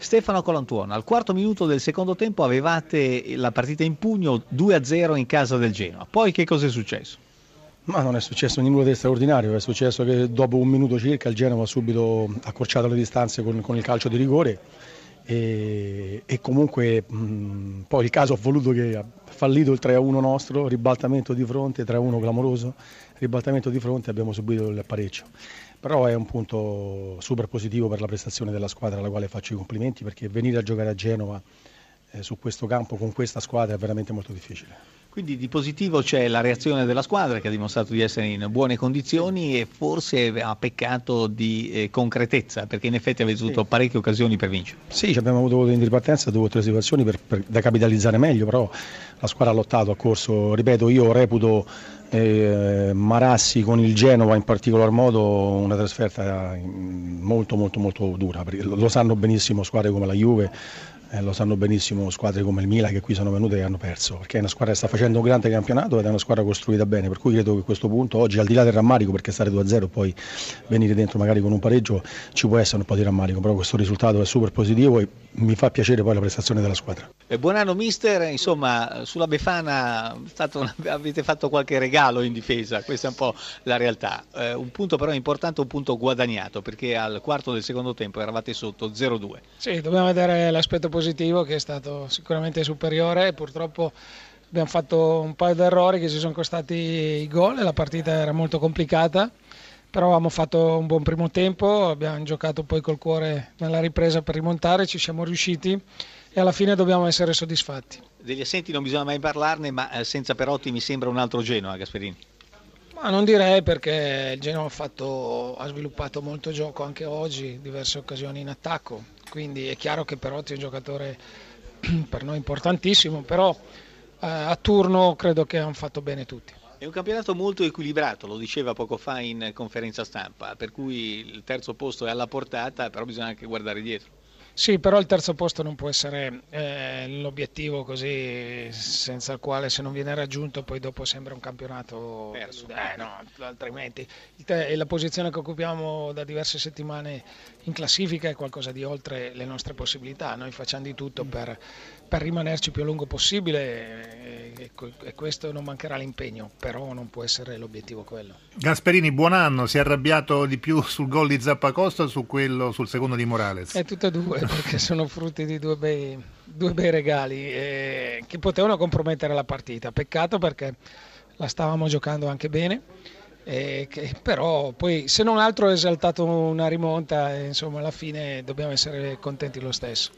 Stefano Colantuono, al quarto minuto del secondo tempo avevate la partita in pugno 2-0 in casa del Genoa. Poi che cosa è successo? Ma non è successo nulla di straordinario, è successo che dopo un minuto circa il Genova ha subito accorciato le distanze con, con il calcio di rigore e, e comunque mh, poi il caso ha voluto che ha fallito il 3-1 nostro, ribaltamento di fronte, 3-1 clamoroso, ribaltamento di fronte abbiamo subito il pareggio. Però è un punto super positivo per la prestazione della squadra alla quale faccio i complimenti perché venire a giocare a Genova eh, su questo campo con questa squadra è veramente molto difficile. Quindi di positivo c'è la reazione della squadra che ha dimostrato di essere in buone condizioni e forse ha peccato di eh, concretezza perché in effetti avete avuto sì. parecchie occasioni per vincere. Sì, abbiamo avuto in ripartenza due o tre situazioni per, per, da capitalizzare meglio, però la squadra ha lottato, ha corso, ripeto, io reputo eh, Marassi con il Genova in particolar modo una trasferta molto molto molto dura, lo sanno benissimo squadre come la Juve, eh, lo sanno benissimo squadre come il Milan che qui sono venute e hanno perso, perché è una squadra che sta facendo un grande campionato ed è una squadra costruita bene, per cui credo che a questo punto oggi al di là del rammarico, perché stare 2-0 e poi venire dentro magari con un pareggio ci può essere un po' di rammarico, però questo risultato è super positivo e mi fa piacere poi la prestazione della squadra. E buon anno mister, insomma sulla Befana stato, avete fatto qualche regalo in difesa, questa è un po' la realtà, eh, un punto però importante, un punto guadagnato perché al quarto del secondo tempo eravate sotto 0-2. Sì, dobbiamo vedere l'aspetto positivo positivo che è stato sicuramente superiore purtroppo abbiamo fatto un paio di errori che ci sono costati i gol e la partita era molto complicata però abbiamo fatto un buon primo tempo, abbiamo giocato poi col cuore nella ripresa per rimontare, ci siamo riusciti e alla fine dobbiamo essere soddisfatti. Degli assenti non bisogna mai parlarne, ma eh, senza Perotti mi sembra un altro Genoa, Gasperini. Ma non direi perché il Genoa ha, fatto, ha sviluppato molto gioco anche oggi, diverse occasioni in attacco, quindi è chiaro che Perotti è un giocatore per noi importantissimo, però eh, a turno credo che hanno fatto bene tutti. È un campionato molto equilibrato, lo diceva poco fa in conferenza stampa, per cui il terzo posto è alla portata, però bisogna anche guardare dietro. Sì, però il terzo posto non può essere eh, l'obiettivo così senza il quale se non viene raggiunto poi dopo sembra un campionato perso. Eh, no, altrimenti la posizione che occupiamo da diverse settimane in classifica è qualcosa di oltre le nostre possibilità. Noi facciamo di tutto per, per rimanerci più a lungo possibile e, e, questo non mancherà l'impegno, però non può essere l'obiettivo quello. Gasperini, buon anno, si è arrabbiato di più sul gol di Zappacosta o su quello, sul secondo di Morales? È tutte e due perché sono frutti di due bei, due bei regali eh, che potevano compromettere la partita. Peccato perché la stavamo giocando anche bene. Eh, che, però poi se non altro è esaltato una rimonta e insomma alla fine dobbiamo essere contenti lo stesso.